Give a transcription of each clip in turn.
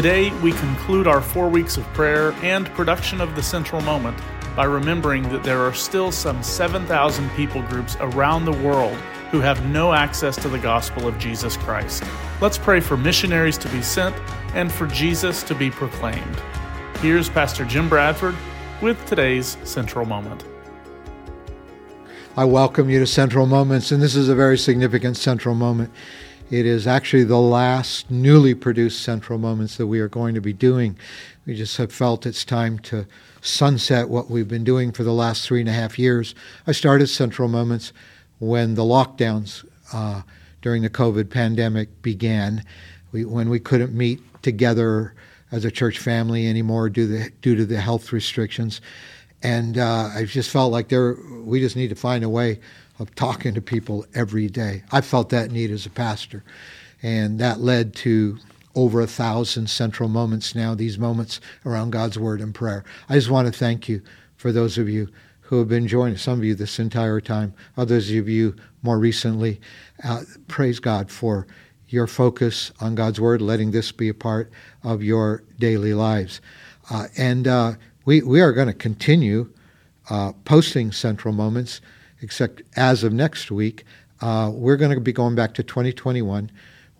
Today, we conclude our four weeks of prayer and production of the Central Moment by remembering that there are still some 7,000 people groups around the world who have no access to the gospel of Jesus Christ. Let's pray for missionaries to be sent and for Jesus to be proclaimed. Here's Pastor Jim Bradford with today's Central Moment. I welcome you to Central Moments, and this is a very significant Central Moment. It is actually the last newly produced Central Moments that we are going to be doing. We just have felt it's time to sunset what we've been doing for the last three and a half years. I started Central Moments when the lockdowns uh, during the COVID pandemic began, we, when we couldn't meet together as a church family anymore due, the, due to the health restrictions. And uh, I just felt like there, we just need to find a way of talking to people every day. I felt that need as a pastor. And that led to over a thousand central moments now, these moments around God's Word and prayer. I just want to thank you for those of you who have been joining, some of you this entire time, others of you more recently. Uh, praise God for your focus on God's Word, letting this be a part of your daily lives. Uh, and uh, we, we are going to continue uh, posting Central Moments, except as of next week, uh, we're going to be going back to 2021,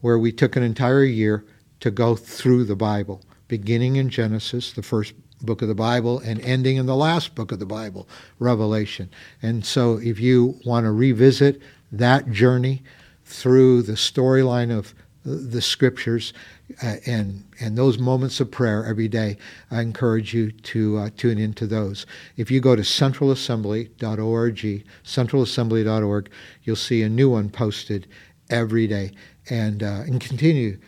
where we took an entire year to go through the Bible, beginning in Genesis, the first book of the Bible, and ending in the last book of the Bible, Revelation. And so if you want to revisit that journey through the storyline of the scriptures uh, and and those moments of prayer every day, I encourage you to uh, tune into those. If you go to centralassembly.org, centralassembly.org, you'll see a new one posted every day, and uh, and continue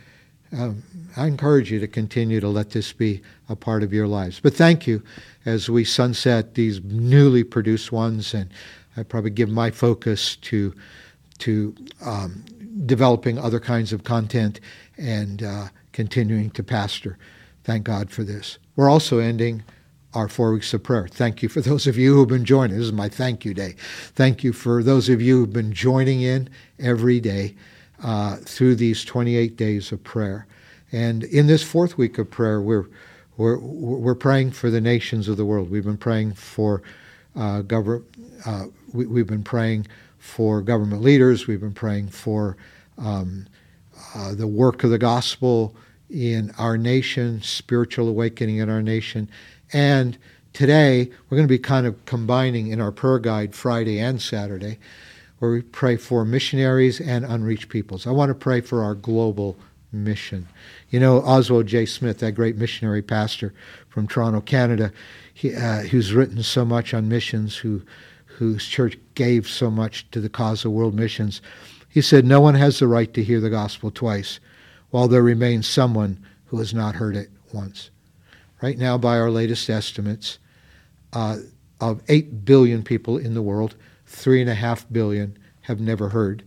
um, I encourage you to continue to let this be a part of your lives. But thank you as we sunset these newly produced ones, and I probably give my focus to to um, developing other kinds of content and uh, continuing to pastor. Thank God for this. We're also ending our four weeks of prayer. Thank you for those of you who've been joining. This is my thank you day. Thank you for those of you who've been joining in every day uh, through these 28 days of prayer. And in this fourth week of prayer, we're, we're, we're praying for the nations of the world. We've been praying for uh, government. Uh, we, have been praying for government leaders. We've been praying for um, uh, the work of the gospel in our nation, spiritual awakening in our nation, and today we're going to be kind of combining in our prayer guide Friday and Saturday where we pray for missionaries and unreached peoples. I want to pray for our global mission. You know, Oswald J. Smith, that great missionary pastor from Toronto, Canada, he, uh, who's written so much on missions, who, whose church gave so much to the cause of world missions, he said, No one has the right to hear the gospel twice, while there remains someone who has not heard it once. Right now, by our latest estimates, uh, of 8 billion people in the world, three and a half billion have never heard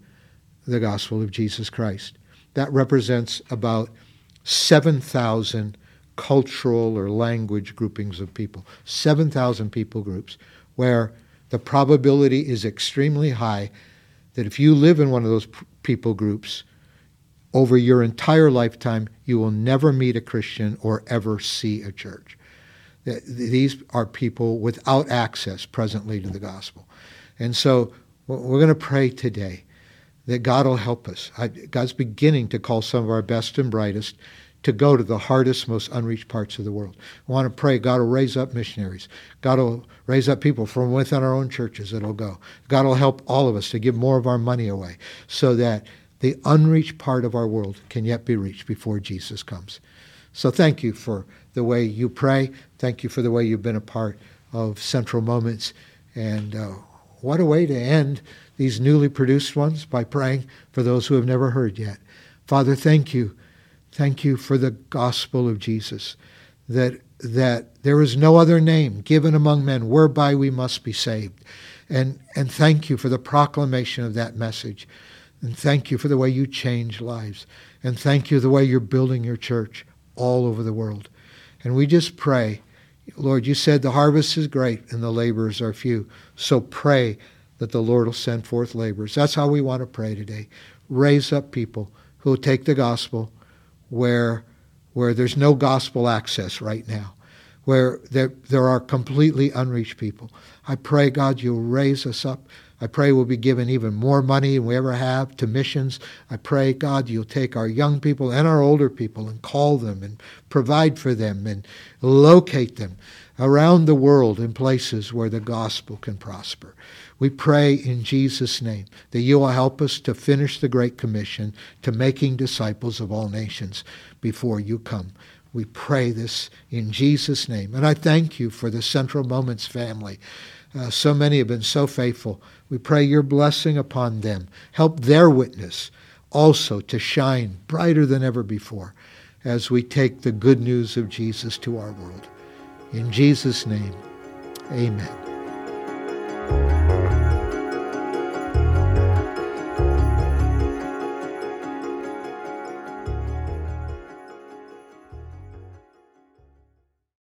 the gospel of Jesus Christ. That represents about 7,000 cultural or language groupings of people, 7,000 people groups, where the probability is extremely high that if you live in one of those people groups, over your entire lifetime, you will never meet a Christian or ever see a church. These are people without access presently to the gospel. And so we're going to pray today that God will help us. God's beginning to call some of our best and brightest to go to the hardest, most unreached parts of the world. I want to pray God will raise up missionaries. God will raise up people from within our own churches that'll go. God will help all of us to give more of our money away so that the unreached part of our world can yet be reached before Jesus comes. So thank you for the way you pray. Thank you for the way you've been a part of Central Moments. And uh, what a way to end these newly produced ones by praying for those who have never heard yet. Father, thank you. Thank you for the gospel of Jesus, that, that there is no other name given among men whereby we must be saved. And, and thank you for the proclamation of that message. And thank you for the way you change lives. And thank you the way you're building your church all over the world. And we just pray Lord, you said the harvest is great and the laborers are few. So pray that the Lord will send forth laborers. That's how we want to pray today. Raise up people who will take the gospel where, where there's no gospel access right now, where there, there are completely unreached people. I pray, God, you'll raise us up. I pray we'll be given even more money than we ever have to missions. I pray, God, you'll take our young people and our older people and call them and provide for them and locate them around the world in places where the gospel can prosper. We pray in Jesus' name that you will help us to finish the Great Commission to making disciples of all nations before you come. We pray this in Jesus' name. And I thank you for the Central Moments family. Uh, so many have been so faithful. We pray your blessing upon them. Help their witness also to shine brighter than ever before as we take the good news of Jesus to our world. In Jesus' name, amen.